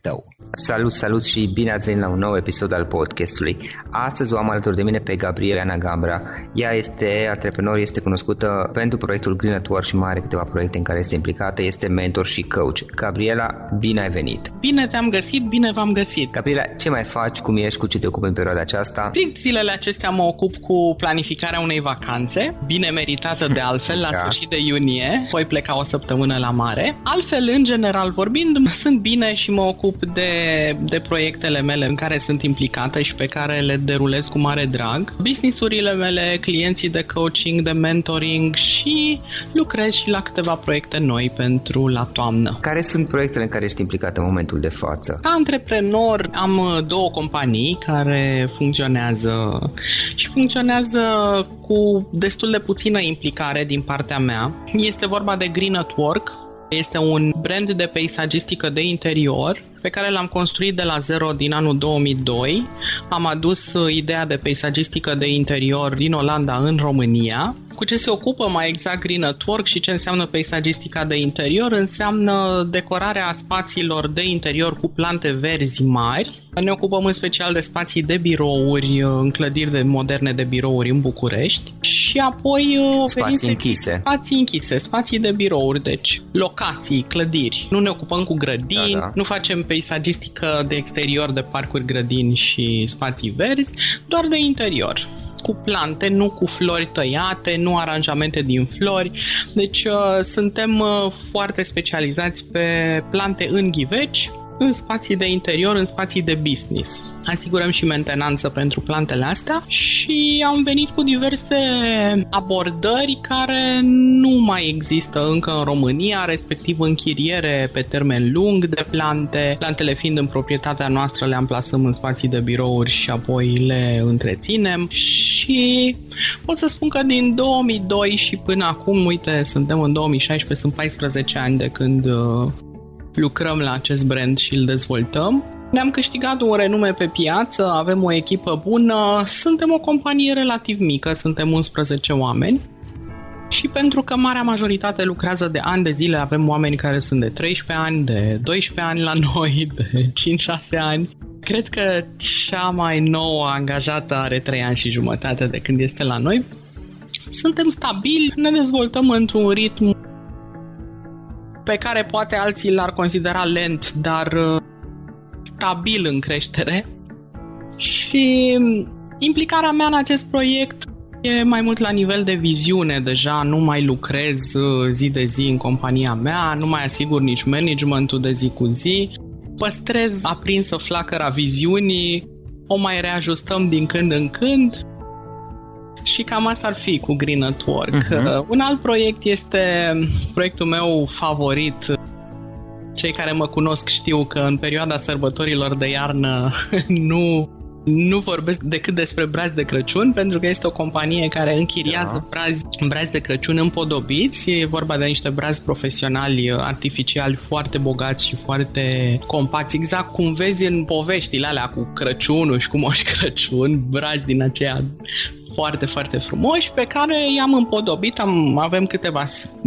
tău. Salut, salut și bine ați venit la un nou episod al podcastului. Astăzi o am alături de mine pe Gabriela Ana Gambra. Ea este antreprenor, este cunoscută pentru proiectul Green Network și mai are câteva proiecte în care este implicată, este mentor și coach. Gabriela, bine ai venit! Bine te-am găsit, bine v-am găsit! Gabriela, ce mai faci, cum ești, cu ce te ocupi în perioada aceasta? Strict zilele acestea mă ocup cu planificarea unei vacanțe, bine meritată de altfel, la da. sfârșit de iunie. Voi pleca o săptămână la mare. Altfel, în general vorbind, sunt bine și mă ocup ocup de, de proiectele mele în care sunt implicată și pe care le derulez cu mare drag, businessurile mele, clienții de coaching, de mentoring și lucrez și la câteva proiecte noi pentru la toamnă. Care sunt proiectele în care ești implicat în momentul de față? Ca antreprenor am două companii care funcționează și funcționează cu destul de puțină implicare din partea mea. Este vorba de Green at Work, este un brand de peisagistică de interior pe care l-am construit de la zero din anul 2002, am adus uh, ideea de peisagistică de interior din Olanda în România. Cu ce se ocupă mai exact Green Network și ce înseamnă peisagistica de interior? Înseamnă decorarea spațiilor de interior cu plante verzi mari. Ne ocupăm în special de spații de birouri, uh, în clădiri de moderne de birouri în București și apoi uh, spații închise. Spații închise, spații de birouri, deci locații, clădiri. Nu ne ocupăm cu grădini, da, da. nu facem peisagistică de exterior de parcuri, grădini și spații verzi, doar de interior cu plante, nu cu flori tăiate, nu aranjamente din flori. Deci uh, suntem uh, foarte specializați pe plante în ghiveci, în spații de interior, în spații de business. Asigurăm și mentenanță pentru plantele astea și am venit cu diverse abordări care nu mai există încă în România, respectiv închiriere pe termen lung de plante. Plantele fiind în proprietatea noastră le amplasăm în spații de birouri și apoi le întreținem și pot să spun că din 2002 și până acum, uite, suntem în 2016, sunt 14 ani de când uh, lucrăm la acest brand și îl dezvoltăm. Ne-am câștigat un renume pe piață, avem o echipă bună, suntem o companie relativ mică, suntem 11 oameni. Și pentru că marea majoritate lucrează de ani de zile, avem oameni care sunt de 13 ani, de 12 ani la noi, de 5-6 ani. Cred că cea mai nouă angajată are 3 ani și jumătate de când este la noi. Suntem stabili, ne dezvoltăm într-un ritm pe care poate alții l-ar considera lent, dar uh, stabil în creștere. Și implicarea mea în acest proiect e mai mult la nivel de viziune deja, nu mai lucrez uh, zi de zi în compania mea, nu mai asigur nici managementul de zi cu zi, păstrez aprinsă flacăra viziunii, o mai reajustăm din când în când și cam asta ar fi cu Green at Work. Uh-huh. Un alt proiect este proiectul meu favorit. Cei care mă cunosc știu că în perioada sărbătorilor de iarnă nu nu vorbesc decât despre brazi de Crăciun, pentru că este o companie care închiriază da. brazi, brazi de Crăciun împodobiți. E vorba de niște brazi profesionali artificiali foarte bogați și foarte compacti, exact cum vezi în poveștile alea cu Crăciunul și cu Moș Crăciun, brazi din aceea foarte, foarte frumoși pe care i-am împodobit. Am, avem câteva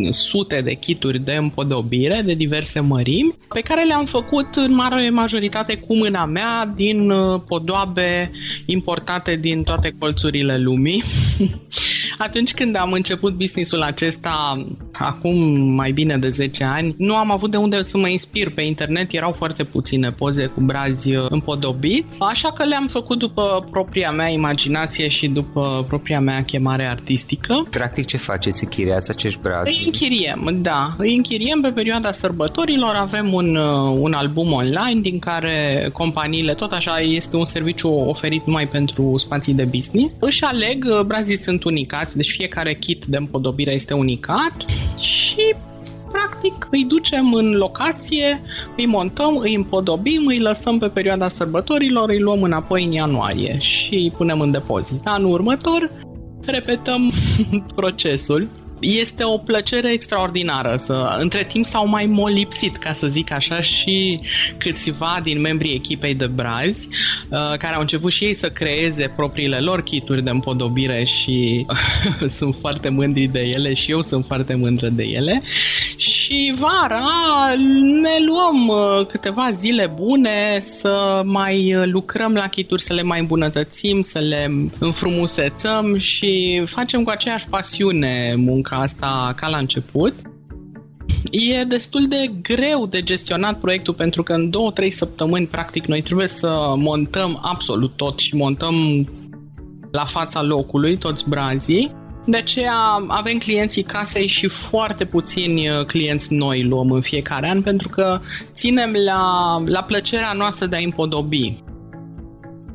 sute de kituri de împodobire de diverse mărimi pe care le-am făcut în mare majoritate cu mâna mea din uh, podoabe importate din toate colțurile lumii. Atunci când am început businessul acesta, acum mai bine de 10 ani, nu am avut de unde să mă inspir pe internet, erau foarte puține poze cu brazi uh, împodobiți, așa că le-am făcut după propria mea imaginație și după propria mea chemare artistică. Practic ce faceți? Închiriați acești brazi? Îi închiriem, da. Îi închiriem pe perioada sărbătorilor, avem un, uh, un album online din care companiile, tot așa, este un serviciu oferit numai pentru spații de business. Își aleg, uh, brazii sunt unicați, deci fiecare kit de împodobire este unicat și practic îi ducem în locație, îi montăm, îi împodobim, îi lăsăm pe perioada sărbătorilor, îi luăm înapoi în ianuarie și îi punem în depozit. Anul următor repetăm procesul este o plăcere extraordinară să între timp s-au mai molipsit, ca să zic așa, și câțiva din membrii echipei de brazi uh, care au început și ei să creeze propriile lor kituri de împodobire și sunt foarte mândri de ele și eu sunt foarte mândră de ele. și vara ne luăm uh, câteva zile bune să mai lucrăm la kituri, să le mai îmbunătățim, să le înfrumusețăm și facem cu aceeași pasiune munca munca asta ca la început. E destul de greu de gestionat proiectul pentru că în 2-3 săptămâni practic noi trebuie să montăm absolut tot și montăm la fața locului toți brazii. De aceea avem clienții casei și foarte puțini uh, clienți noi luăm în fiecare an pentru că ținem la, la plăcerea noastră de a împodobi.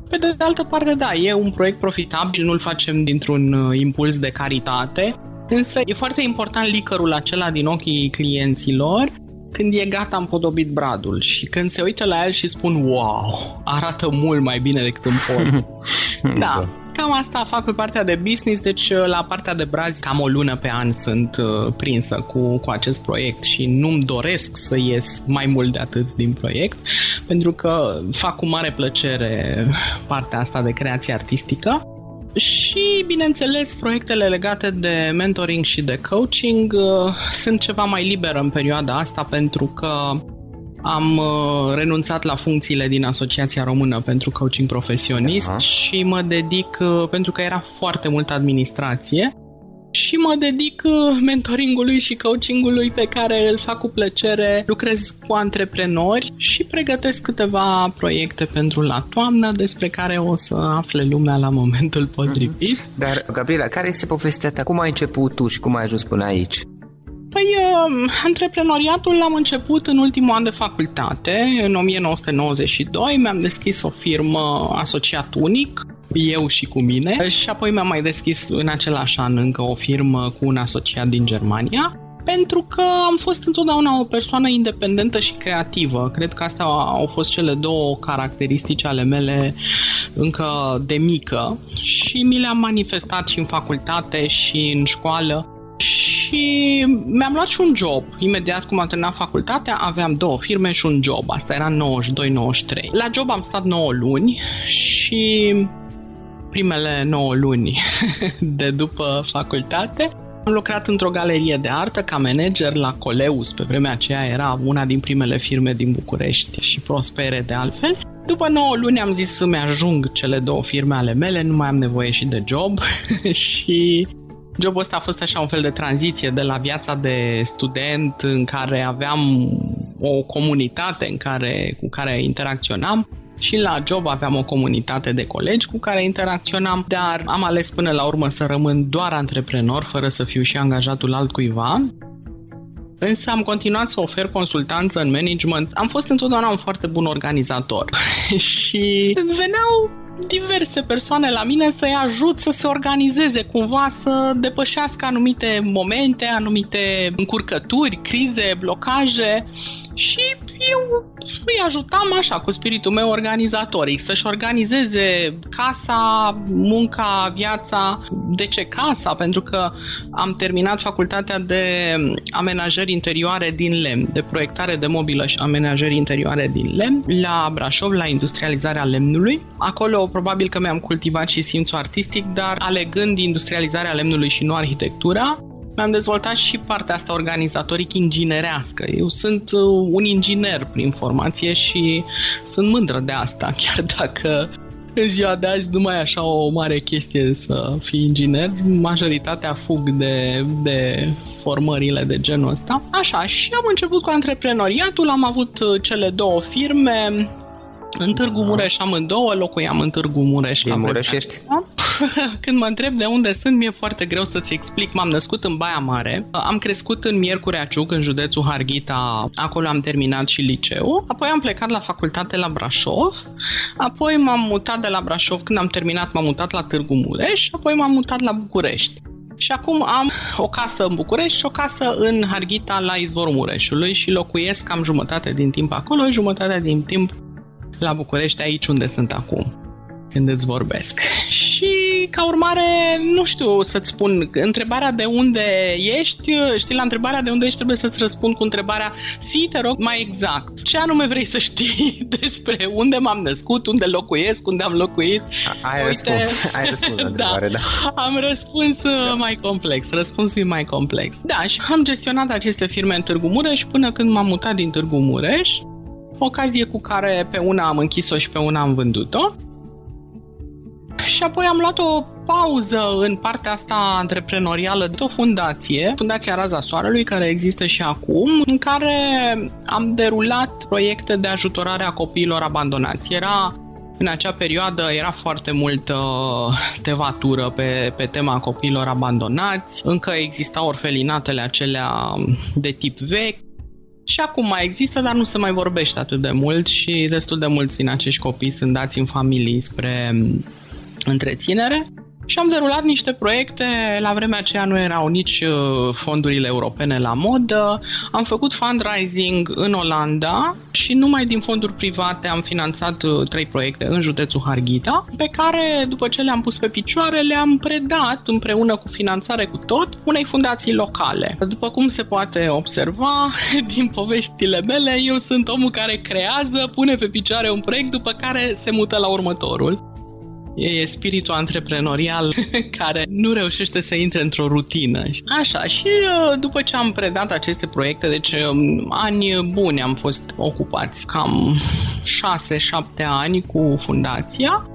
Pe de altă parte, da, e un proiect profitabil, nu-l facem dintr-un uh, impuls de caritate, Însă e foarte important licărul acela din ochii clienților când e gata împodobit bradul și când se uită la el și spun wow, arată mult mai bine decât în poz. da, cam asta fac pe partea de business, deci uh, la partea de brazi cam o lună pe an sunt uh, prinsă cu, cu acest proiect și nu-mi doresc să ies mai mult de atât din proiect, pentru că fac cu mare plăcere partea asta de creație artistică. Și, bineînțeles, proiectele legate de mentoring și de coaching uh, sunt ceva mai liberă în perioada asta pentru că am uh, renunțat la funcțiile din Asociația Română pentru Coaching Profesionist Aha. și mă dedic, uh, pentru că era foarte multă administrație, și mă dedic uh, mentoringului și coachingului pe care îl fac cu plăcere. Lucrez cu antreprenori și pregătesc câteva proiecte pentru la toamnă despre care o să afle lumea la momentul potrivit. Mm-hmm. Dar, Gabriela, care este povestea ta? Cum ai început tu și cum ai ajuns până aici? Păi, uh, antreprenoriatul l-am început în ultimul an de facultate, în 1992. Mi-am deschis o firmă asociat unic, eu și cu mine, și apoi mi-am mai deschis în același an încă o firmă cu un asociat din Germania pentru că am fost întotdeauna o persoană independentă și creativă. Cred că astea au fost cele două caracteristici ale mele încă de mică și mi le-am manifestat și în facultate și în școală și mi-am luat și un job. Imediat cum am terminat facultatea, aveam două firme și un job. Asta era 92-93. La job am stat 9 luni și primele 9 luni de după facultate am lucrat într-o galerie de artă ca manager la Coleus. Pe vremea aceea era una din primele firme din București și prospere de altfel. După 9 luni am zis să-mi ajung cele două firme ale mele, nu mai am nevoie și de job și Jobul ăsta a fost așa un fel de tranziție de la viața de student în care aveam o comunitate în care, cu care interacționam și la job aveam o comunitate de colegi cu care interacționam, dar am ales până la urmă să rămân doar antreprenor, fără să fiu și angajatul altcuiva. Însă am continuat să ofer consultanță în management. Am fost întotdeauna un foarte bun organizator și veneau diverse persoane la mine să-i ajut să se organizeze cumva, să depășească anumite momente, anumite încurcături, crize, blocaje și eu îi ajutam așa cu spiritul meu organizatoric să-și organizeze casa, munca, viața. De ce casa? Pentru că am terminat facultatea de amenajări interioare din lemn, de proiectare de mobilă și amenajări interioare din lemn la Brașov, la industrializarea lemnului. Acolo probabil că mi-am cultivat și simțul artistic, dar alegând industrializarea lemnului și nu arhitectura, mi-am dezvoltat și partea asta organizatoric inginerească. Eu sunt uh, un inginer prin formație și sunt mândră de asta, chiar dacă în ziua de azi nu mai e așa o mare chestie să fii inginer. Majoritatea fug de, de formările de genul ăsta. Așa, și am început cu antreprenoriatul, am avut uh, cele două firme, în Târgu Mureș amândouă, locuiam în Târgu Mureș. Din Mureș ești? Când mă întreb de unde sunt, mi-e foarte greu să-ți explic. M-am născut în Baia Mare, am crescut în Miercurea Ciuc, în județul Harghita, acolo am terminat și liceu, apoi am plecat la facultate la Brașov, apoi m-am mutat de la Brașov, când am terminat m-am mutat la Târgu Mureș, apoi m-am mutat la București. Și acum am o casă în București și o casă în Harghita la izvorul Mureșului și locuiesc cam jumătate din timp acolo, jumătate din timp la București, aici unde sunt acum când îți vorbesc. Și ca urmare, nu știu să-ți spun, întrebarea de unde ești, știi, la întrebarea de unde ești trebuie să-ți răspund cu întrebarea, fii, te rog, mai exact. Ce anume vrei să știi despre unde m-am născut, unde locuiesc, unde am locuit? Ai Uite, răspuns, ai răspuns la da. întrebare, da. da. Am răspuns uh, da. mai complex, răspunsul e mai complex. Da, și am gestionat aceste firme în Târgu Mureș până când m-am mutat din Târgu Mureș ocazie cu care pe una am închis-o și pe una am vândut-o. Și apoi am luat o pauză în partea asta antreprenorială de o fundație, Fundația Raza Soarelui, care există și acum, în care am derulat proiecte de ajutorare a copiilor abandonați. Era în acea perioadă era foarte multă tevatură pe, pe tema copiilor abandonați, încă existau orfelinatele acelea de tip vechi, și acum mai există, dar nu se mai vorbește atât de mult și destul de mulți din acești copii sunt dați în familii spre mm, întreținere. Și am derulat niște proiecte, la vremea aceea nu erau nici uh, fondurile europene la modă, am făcut fundraising în Olanda și numai din fonduri private am finanțat uh, trei proiecte în județul Harghita, pe care, după ce le-am pus pe picioare, le-am predat împreună cu finanțare cu tot unei fundații locale. După cum se poate observa din poveștile mele, eu sunt omul care creează, pune pe picioare un proiect, după care se mută la următorul. E spiritul antreprenorial care nu reușește să intre într-o rutină. Așa, și uh, după ce am predat aceste proiecte, deci um, ani buni am fost ocupați, cam 6-7 ani cu fundația,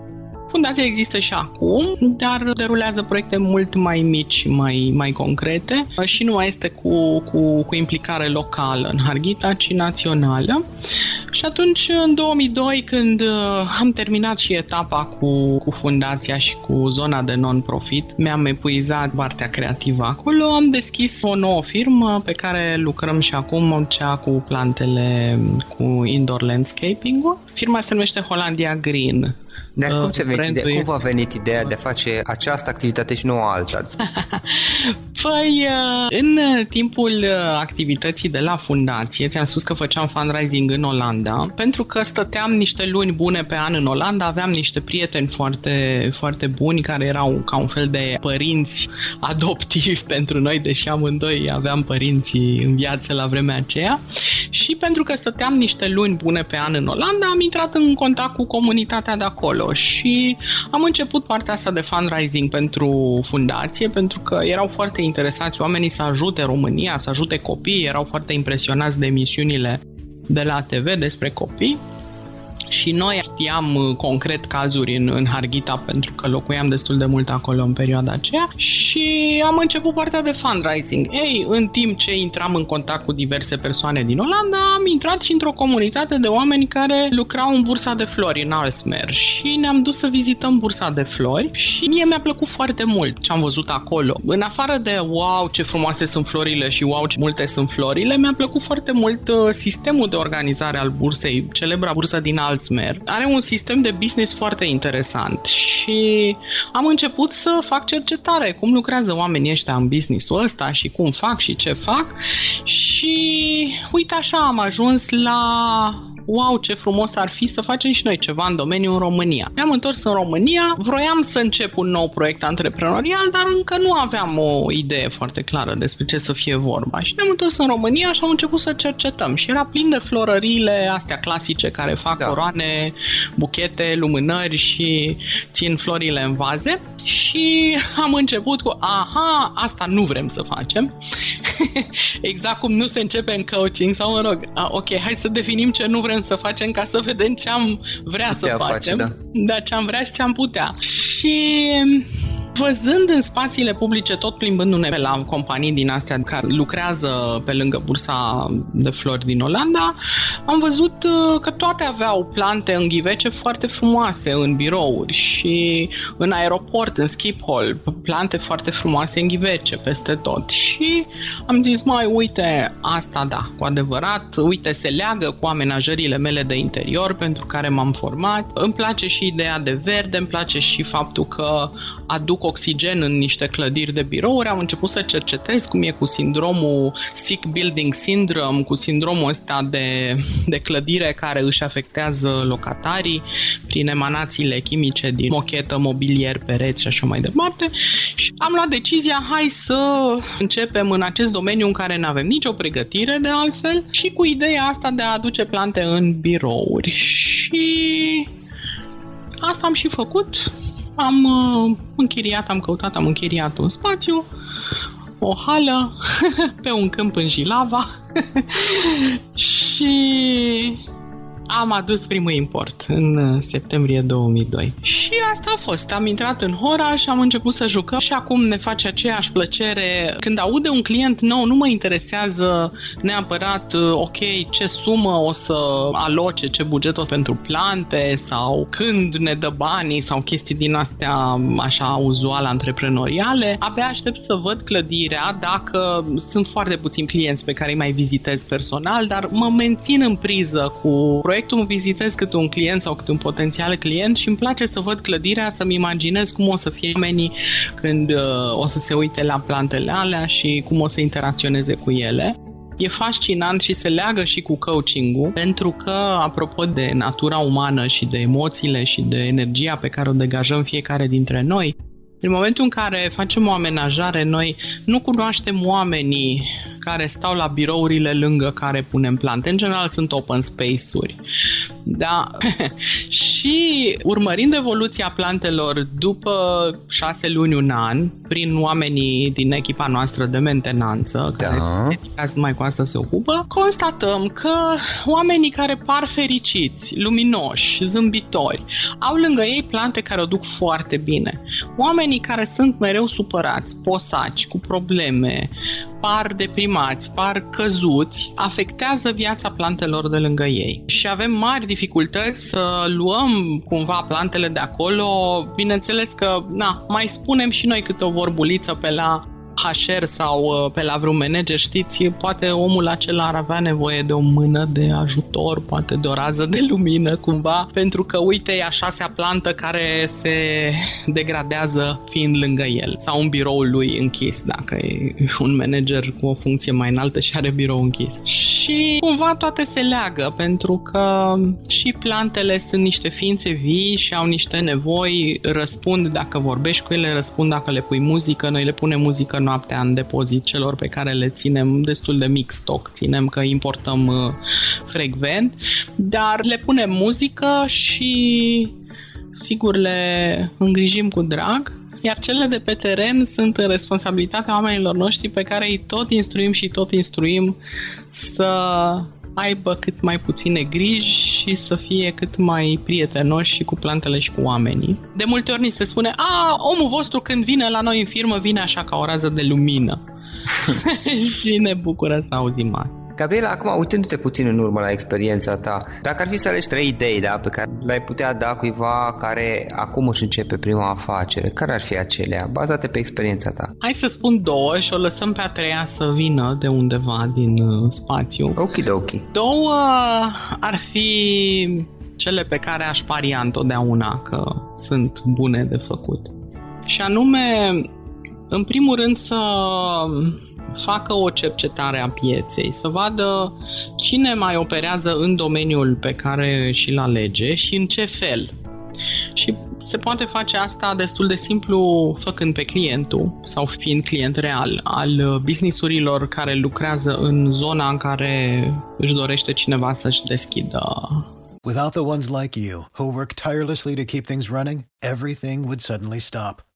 Fundația există și acum, dar derulează proiecte mult mai mici și mai, mai concrete și nu mai este cu, cu, cu implicare locală în Harghita, ci națională. Și atunci, în 2002, când uh, am terminat și etapa cu, cu fundația și cu zona de non-profit, mi-am epuizat partea creativă acolo, am deschis o nouă firmă pe care lucrăm și acum, cea cu plantele, cu indoor landscaping-ul. Firma se numește Hollandia Green. Dar cum, se venit idee, cum v-a venit ideea de a face această activitate și nu o alta? păi, uh, în timpul uh, activității de la fundație, ți-am spus că făceam fundraising în Olanda, pentru că stăteam niște luni bune pe an în Olanda, aveam niște prieteni foarte, foarte buni care erau ca un fel de părinți adoptivi pentru noi, deși amândoi aveam părinții în viață la vremea aceea. Și pentru că stăteam niște luni bune pe an în Olanda, am intrat în contact cu comunitatea de acolo acolo și am început partea asta de fundraising pentru fundație pentru că erau foarte interesați oamenii să ajute România, să ajute copii, erau foarte impresionați de emisiunile de la TV despre copii și noi știam uh, concret cazuri în, în Harghita pentru că locuiam destul de mult acolo în perioada aceea și am început partea de fundraising. Ei, în timp ce intram în contact cu diverse persoane din Olanda, am intrat și într-o comunitate de oameni care lucrau în bursa de flori în Alsmer și ne-am dus să vizităm bursa de flori și mie mi-a plăcut foarte mult ce am văzut acolo. În afară de wow, ce frumoase sunt florile și wow, ce multe sunt florile, mi-a plăcut foarte mult uh, sistemul de organizare al bursei, celebra bursă din Alsmer Alzheimer are un sistem de business foarte interesant și am început să fac cercetare, cum lucrează oamenii ăștia în businessul ăsta și cum fac și ce fac. Și uite așa am ajuns la wow, ce frumos ar fi să facem și noi ceva în domeniu în România. Ne-am întors în România, vroiam să încep un nou proiect antreprenorial, dar încă nu aveam o idee foarte clară despre ce să fie vorba. Și ne-am întors în România și am început să cercetăm. Și era plin de florările astea clasice care fac da. coroane, buchete, lumânări și țin florile în vaze. Și am început cu, aha, asta nu vrem să facem. exact cum nu se începe în coaching sau, mă rog, a, ok, hai să definim ce nu vrem să facem ca să vedem ce am vrea Putea să facem. Face, da. da, ce am vrea și ce am putea. Și Văzând în spațiile publice, tot plimbându-ne pe la companii din astea care lucrează pe lângă bursa de flori din Olanda, am văzut uh, că toate aveau plante în ghivece foarte frumoase în birouri și în aeroport, în skip hall, plante foarte frumoase în ghivece peste tot. Și am zis, mai uite, asta da, cu adevărat, uite, se leagă cu amenajările mele de interior pentru care m-am format. Îmi place și ideea de verde, îmi place și faptul că aduc oxigen în niște clădiri de birouri, am început să cercetez cum e cu sindromul Sick Building Syndrome, cu sindromul ăsta de, de clădire care își afectează locatarii prin emanațiile chimice din mochetă, mobilier, pereți și așa mai departe. Și am luat decizia, hai să începem în acest domeniu în care nu avem nicio pregătire de altfel și cu ideea asta de a aduce plante în birouri. Și asta am și făcut am uh, închiriat, am căutat, am închiriat un spațiu, o hală pe un câmp în Jilava. Și am adus primul import în uh, septembrie 2002. Și asta a fost. Am intrat în Hora și am început să jucăm și acum ne face aceeași plăcere. Când aude un client nou, nu mă interesează neapărat, uh, ok, ce sumă o să aloce, ce buget o pentru plante sau când ne dă banii sau chestii din astea așa uzual antreprenoriale. Abia aștept să văd clădirea dacă sunt foarte puțini clienți pe care îi mai vizitez personal, dar mă mențin în priză cu proiectul îmi vizitez câte un client sau câte un potențial client și îmi place să văd clădirea, să-mi imaginez cum o să fie oamenii când uh, o să se uite la plantele alea și cum o să interacționeze cu ele. e fascinant și se leagă și cu coaching-ul, pentru că, apropo de natura umană și de emoțiile și de energia pe care o degajăm fiecare dintre noi, în momentul în care facem o amenajare, noi nu cunoaștem oamenii care stau la birourile lângă care punem plante. În general sunt open space-uri. Da. și urmărind evoluția plantelor după șase luni, un an, prin oamenii din echipa noastră de mentenanță, da. care dedicați numai cu asta se ocupă, constatăm că oamenii care par fericiți, luminoși, zâmbitori, au lângă ei plante care o duc foarte bine. Oamenii care sunt mereu supărați, posaci, cu probleme, par deprimați, par căzuți, afectează viața plantelor de lângă ei. Și avem mari dificultăți să luăm cumva plantele de acolo. Bineînțeles că, na, mai spunem și noi câte o vorbuliță pe la HR sau uh, pe la vreun manager, știți, poate omul acela ar avea nevoie de o mână de ajutor, poate de o rază de lumină cumva, pentru că uite e a șasea plantă care se degradează fiind lângă el sau un biroul lui închis, dacă e un manager cu o funcție mai înaltă și are birou închis. Și cumva toate se leagă, pentru că și plantele sunt niște ființe vii și au niște nevoi, răspund dacă vorbești cu ele, răspund dacă le pui muzică, noi le punem muzică noaptea în depozit celor pe care le ținem destul de mic stock, ținem că importăm uh, frecvent, dar le punem muzică și sigur le îngrijim cu drag, iar cele de pe teren sunt în responsabilitatea oamenilor noștri pe care îi tot instruim și tot instruim să aibă cât mai puține griji și să fie cât mai prietenoși și cu plantele și cu oamenii. De multe ori ni se spune, a, omul vostru când vine la noi în firmă vine așa ca o rază de lumină. și ne bucură să auzim asta. Gabriela, acum uitându-te puțin în urmă la experiența ta, dacă ar fi să alegi trei idei da, pe care le-ai putea da cuiva care acum își începe prima afacere, care ar fi acelea, bazate pe experiența ta? Hai să spun două și o lăsăm pe a treia să vină de undeva din uh, spațiu. Ok, Două ar fi cele pe care aș paria întotdeauna că sunt bune de făcut. Și anume, în primul rând să facă o cercetare a pieței, să vadă cine mai operează în domeniul pe care și-l alege și în ce fel. Și se poate face asta destul de simplu făcând pe clientul sau fiind client real al businessurilor care lucrează în zona în care își dorește cineva să-și deschidă Without the ones like you, who work tirelessly to keep things running, everything would suddenly stop.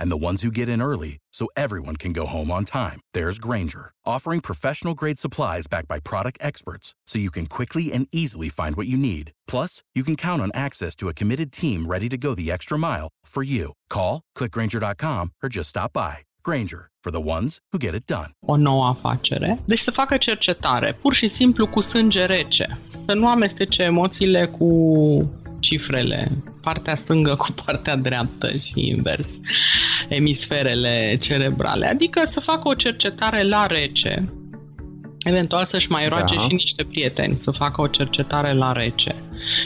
and the ones who get in early so everyone can go home on time. There's Granger, offering professional grade supplies backed by product experts so you can quickly and easily find what you need. Plus, you can count on access to a committed team ready to go the extra mile for you. Call, clickgranger.com or just stop by. Granger, for the ones who get it done. O nouă afacere. Deci să facă cercetare, pur și simplu cu sânge rece. Să nu amestece emoțiile cu cifrele, partea stângă cu partea dreaptă și invers, emisferele cerebrale. Adică să facă o cercetare la rece, eventual să-și mai roage da. și niște prieteni să facă o cercetare la rece.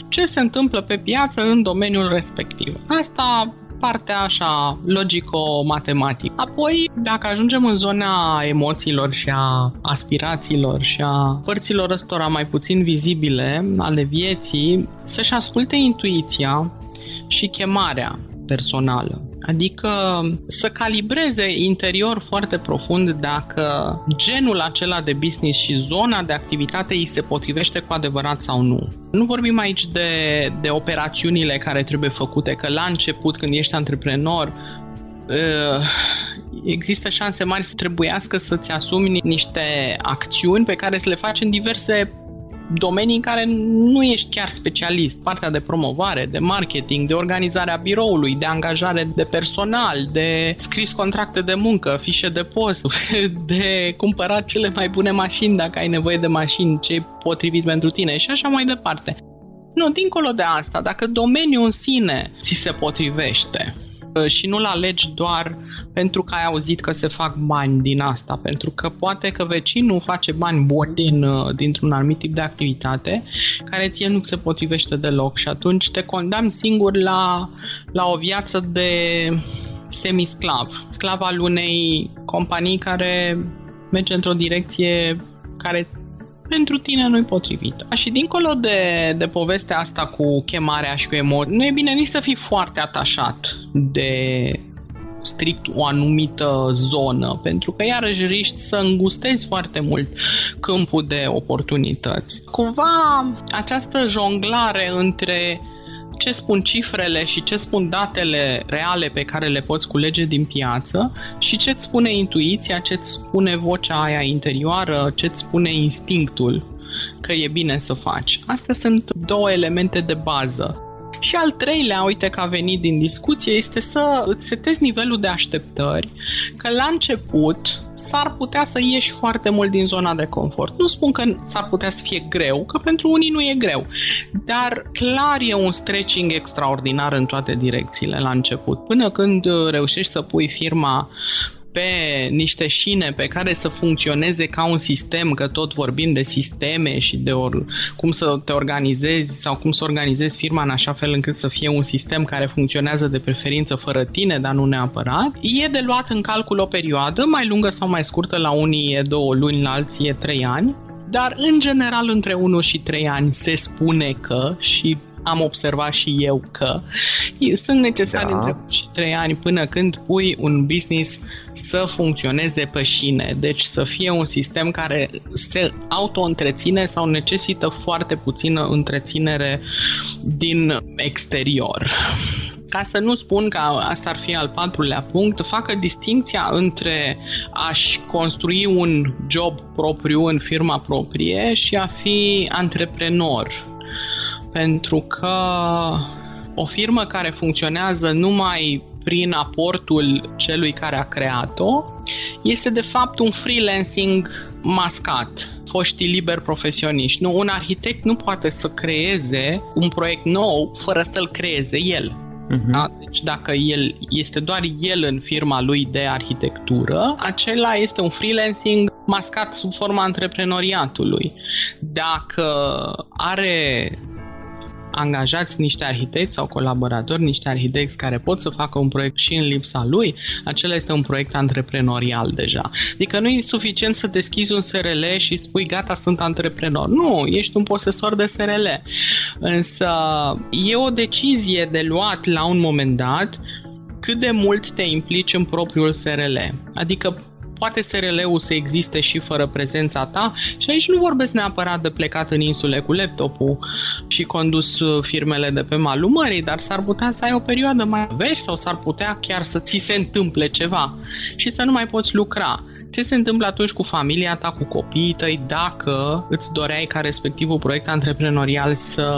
Ce se întâmplă pe piață în domeniul respectiv? Asta partea așa logico-matematic. Apoi, dacă ajungem în zona emoțiilor și a aspirațiilor și a părților ăstora mai puțin vizibile ale vieții, să-și asculte intuiția și chemarea personală. Adică să calibreze interior foarte profund dacă genul acela de business și zona de activitate îi se potrivește cu adevărat sau nu. Nu vorbim aici de, de operațiunile care trebuie făcute, că la început când ești antreprenor uh, există șanse mari să trebuiască să-ți asumi niște acțiuni pe care să le faci în diverse domenii în care nu ești chiar specialist. Partea de promovare, de marketing, de organizarea biroului, de angajare de personal, de scris contracte de muncă, fișe de post, de cumpărat cele mai bune mașini dacă ai nevoie de mașini, ce potrivit pentru tine și așa mai departe. Nu, dincolo de asta, dacă domeniul în sine ți se potrivește uh, și nu-l alegi doar pentru că ai auzit că se fac bani din asta, pentru că poate că vecinul face bani buni din, uh, dintr-un anumit tip de activitate care ție nu se potrivește deloc și atunci te condamni singur la, la o viață de semisclav, sclav al unei companii care merge într-o direcție care pentru tine nu-i potrivită. Și dincolo de, de povestea asta cu chemarea și cu emoții, nu e bine nici să fii foarte atașat de strict o anumită zonă, pentru că iarăși riști să îngustezi foarte mult câmpul de oportunități. Cumva această jonglare între ce spun cifrele și ce spun datele reale pe care le poți culege din piață și ce-ți spune intuiția, ce-ți spune vocea aia interioară, ce-ți spune instinctul că e bine să faci. Astea sunt două elemente de bază. Și al treilea, uite că a venit din discuție, este să îți setezi nivelul de așteptări, că la început s-ar putea să ieși foarte mult din zona de confort. Nu spun că s-ar putea să fie greu, că pentru unii nu e greu, dar clar e un stretching extraordinar în toate direcțiile la început. Până când reușești să pui firma pe niște șine pe care să funcționeze ca un sistem, că tot vorbim de sisteme și de or, cum să te organizezi sau cum să organizezi firma în așa fel încât să fie un sistem care funcționează de preferință fără tine, dar nu neapărat, e de luat în calcul o perioadă mai lungă sau mai scurtă, la unii e două luni, la alții e trei ani, dar în general între 1 și 3 ani se spune că și am observat și eu că sunt necesari da. între și 3 ani până când pui un business să funcționeze pe șine, deci să fie un sistem care se auto-întreține sau necesită foarte puțină întreținere din exterior. Ca să nu spun că asta ar fi al patrulea punct, facă distinția între a-și construi un job propriu în firma proprie și a fi antreprenor pentru că o firmă care funcționează numai prin aportul celui care a creat-o este de fapt un freelancing mascat foștii liber profesioniști. Nu, un arhitect nu poate să creeze un proiect nou fără să-l creeze el. Uh-huh. Da? Deci dacă el este doar el în firma lui de arhitectură, acela este un freelancing mascat sub forma antreprenoriatului. Dacă are angajați niște arhitecți sau colaboratori, niște arhitecți care pot să facă un proiect și în lipsa lui, acela este un proiect antreprenorial deja. Adică nu e suficient să deschizi un SRL și spui gata, sunt antreprenor. Nu, ești un posesor de SRL. Însă e o decizie de luat la un moment dat cât de mult te implici în propriul SRL. Adică poate SRL-ul să existe și fără prezența ta și aici nu vorbesc neapărat de plecat în insule cu laptopul și condus uh, firmele de pe malul mării, dar s-ar putea să ai o perioadă mai vechi sau s-ar putea chiar să ți se întâmple ceva și să nu mai poți lucra. Ce se întâmplă atunci cu familia ta, cu copiii tăi, dacă îți doreai ca respectivul proiect antreprenorial să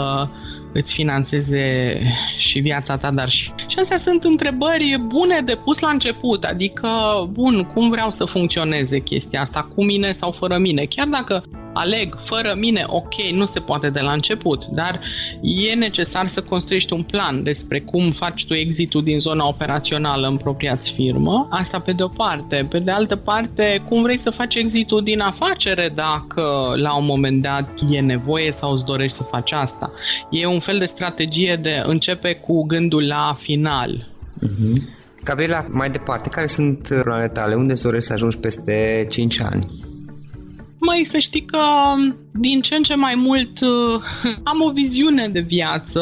îți financeze și viața ta, dar și... Și astea sunt întrebări bune de pus la început, adică, bun, cum vreau să funcționeze chestia asta, cu mine sau fără mine, chiar dacă aleg fără mine, ok, nu se poate de la început, dar e necesar să construiești un plan despre cum faci tu exitul din zona operațională în propria firmă. Asta pe de o parte. Pe de altă parte, cum vrei să faci exitul din afacere dacă la un moment dat e nevoie sau îți dorești să faci asta. E un fel de strategie de începe cu gândul la final. Uh-huh. Gabriela, mai departe, care sunt planele tale? Unde să să ajungi peste 5 ani? Mai să știi că din ce în ce mai mult uh, am o viziune de viață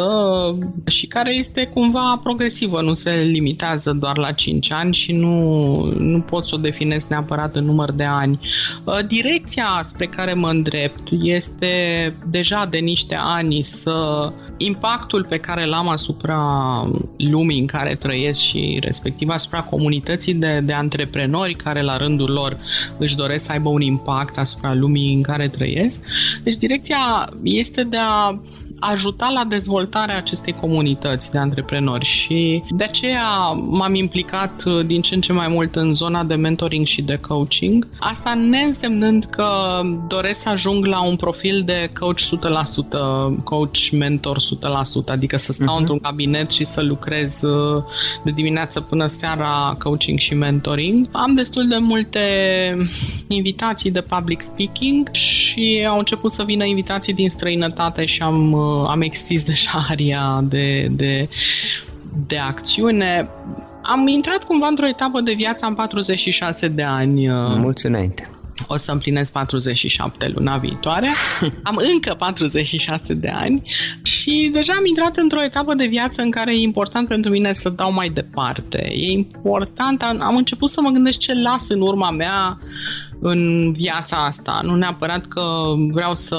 și care este cumva progresivă, nu se limitează doar la 5 ani și nu, nu pot să o definesc neapărat în număr de ani. Uh, direcția spre care mă îndrept este deja de niște ani să impactul pe care l-am asupra lumii în care trăiesc și respectiv asupra comunității de, de antreprenori care la rândul lor își doresc să aibă un impact asupra lumii în care trăiesc. Deci direcția este de a ajuta la dezvoltarea acestei comunități de antreprenori și de aceea m-am implicat uh, din ce în ce mai mult în zona de mentoring și de coaching. Asta neînsemnând că doresc să ajung la un profil de coach 100%, coach mentor 100%, adică să stau uh-huh. într-un cabinet și să lucrez uh, de dimineață până seara coaching și mentoring. Am destul de multe invitații de public speaking și au început să vină invitații din străinătate și am, uh, am extins deja aria de, de, de acțiune. Am intrat cumva într-o etapă de viață, am 46 de ani. Uh, Mulți înainte. O să împlinesc 47 luna viitoare. Am încă 46 de ani și deja am intrat într-o etapă de viață în care e important pentru mine să dau mai departe. E important, am început să mă gândesc ce las în urma mea în viața asta. Nu neapărat că vreau să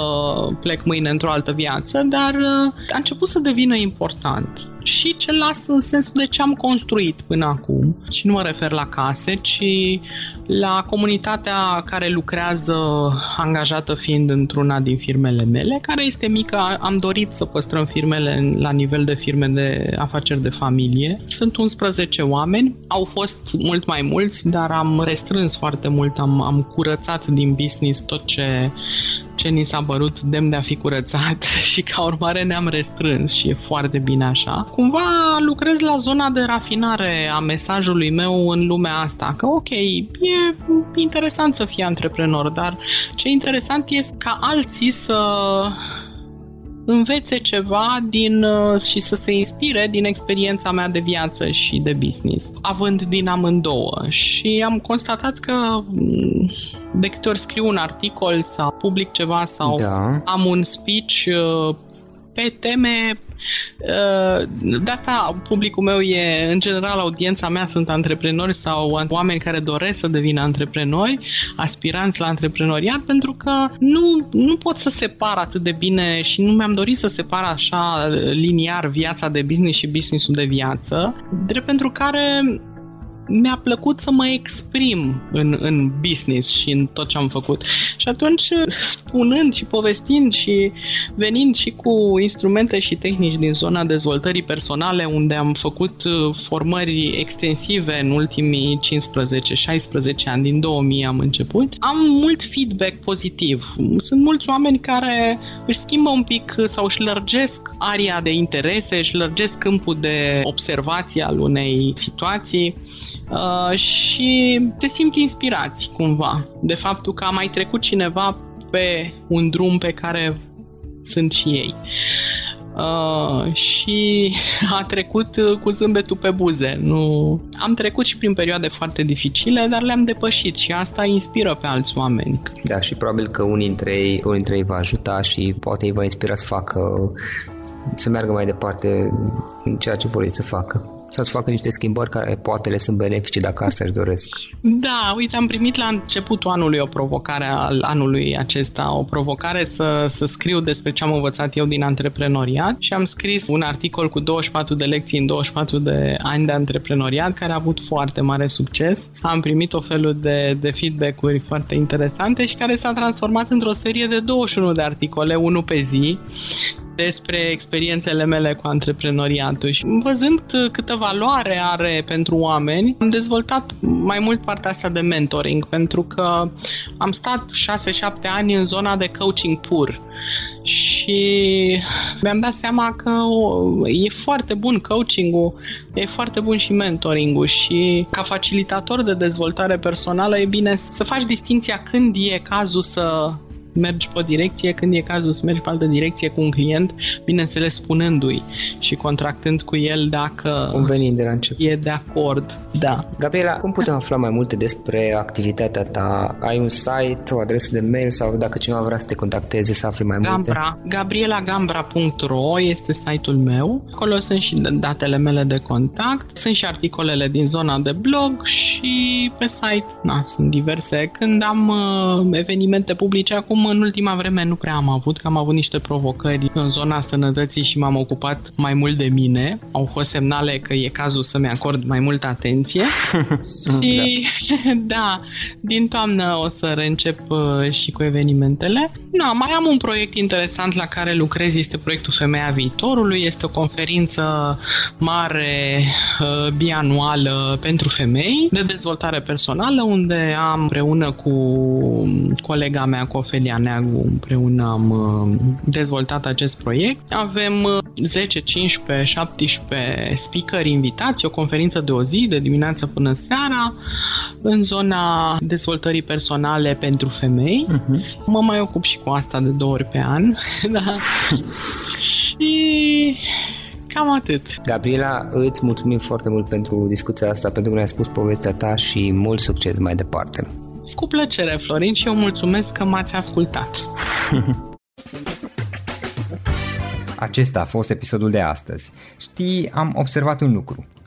plec mâine într-o altă viață, dar uh, a început să devină important. Și ce las în sensul de ce am construit până acum. Și nu mă refer la case, ci la comunitatea care lucrează angajată fiind într-una din firmele mele, care este mică. Am dorit să păstrăm firmele la nivel de firme de afaceri de familie. Sunt 11 oameni, au fost mult mai mulți, dar am restrâns foarte mult, am, am curățat din business tot ce ce ni s-a părut demn de a fi curățat și ca urmare ne-am restrâns și e foarte bine așa. Cumva lucrez la zona de rafinare a mesajului meu în lumea asta, că ok, e interesant să fii antreprenor, dar ce interesant este ca alții să învețe ceva din, uh, și să se inspire din experiența mea de viață și de business, având din amândouă. Și am constatat că mm, de câte ori scriu un articol sau public ceva sau da. am un speech uh, pe teme Uh, de asta publicul meu e, în general, audiența mea sunt antreprenori sau oameni care doresc să devină antreprenori, aspiranți la antreprenoriat, pentru că nu, nu pot să separ atât de bine și nu mi-am dorit să separ așa liniar viața de business și businessul de viață, drept pentru care mi-a plăcut să mă exprim în, în business și în tot ce am făcut. Și atunci, spunând și povestind și venind și cu instrumente și tehnici din zona dezvoltării personale, unde am făcut uh, formări extensive în ultimii 15-16 ani, din 2000 am început, am mult feedback pozitiv. Sunt mulți oameni care își schimbă un pic sau își lărgesc aria de interese, își lărgesc câmpul de observație al unei situații uh, și te simți inspirați cumva de faptul că a mai trecut cineva pe un drum pe care sunt și ei. Uh, și a trecut cu zâmbetul pe buze. Nu... Am trecut și prin perioade foarte dificile, dar le-am depășit și asta inspiră pe alți oameni. Da, și probabil că unii dintre ei, unii dintre ei va ajuta și poate îi va inspira să facă să meargă mai departe în ceea ce vor să facă sau să facă niște schimbări care poate le sunt benefice dacă asta își doresc. Da, uite, am primit la începutul anului o provocare al anului acesta, o provocare să, să scriu despre ce am învățat eu din antreprenoriat și am scris un articol cu 24 de lecții în 24 de ani de antreprenoriat care a avut foarte mare succes. Am primit o felul de, de feedback-uri foarte interesante și care s-a transformat într-o serie de 21 de articole, unul pe zi, despre experiențele mele cu antreprenoriatul și văzând câtă valoare are pentru oameni, am dezvoltat mai mult partea asta de mentoring pentru că am stat 6-7 ani în zona de coaching pur. Și mi-am dat seama că e foarte bun coaching-ul, e foarte bun și mentoring-ul și ca facilitator de dezvoltare personală e bine să faci distinția când e cazul să mergi pe o direcție, când e cazul să mergi pe altă direcție cu un client, bineînțeles spunându-i și contractând cu el dacă Convenind de la început. e de acord. Da. Gabriela, cum putem afla mai multe despre activitatea ta? Ai un site, o adresă de mail sau dacă cineva vrea să te contacteze să afli mai Gambra, multe? gabrielagambra.ro este site-ul meu. Acolo sunt și datele mele de contact, sunt și articolele din zona de blog și și pe site, na, sunt diverse. Când am uh, evenimente publice, acum în ultima vreme nu prea am avut, că am avut niște provocări în zona sănătății și m-am ocupat mai mult de mine. Au fost semnale că e cazul să-mi acord mai multă atenție. și da. da, din toamnă o să reîncep uh, și cu evenimentele. Na, mai am un proiect interesant la care lucrez, este proiectul Femeia Viitorului. Este o conferință mare uh, bianuală pentru femei de dezvoltare personală, unde am împreună cu colega mea, cu Ofelia Neagu, împreună am uh, dezvoltat acest proiect. Avem 10, 15, 17 speakeri invitați, o conferință de o zi, de dimineață până seara, în zona dezvoltării personale pentru femei. Uh-huh. Mă mai ocup și cu asta de două ori pe an. da. și cam atât. Gabriela, îți mulțumim foarte mult pentru discuția asta, pentru că ne-ai spus povestea ta și mult succes mai departe. Cu plăcere, Florin, și eu mulțumesc că m-ați ascultat. Acesta a fost episodul de astăzi. Știi, am observat un lucru.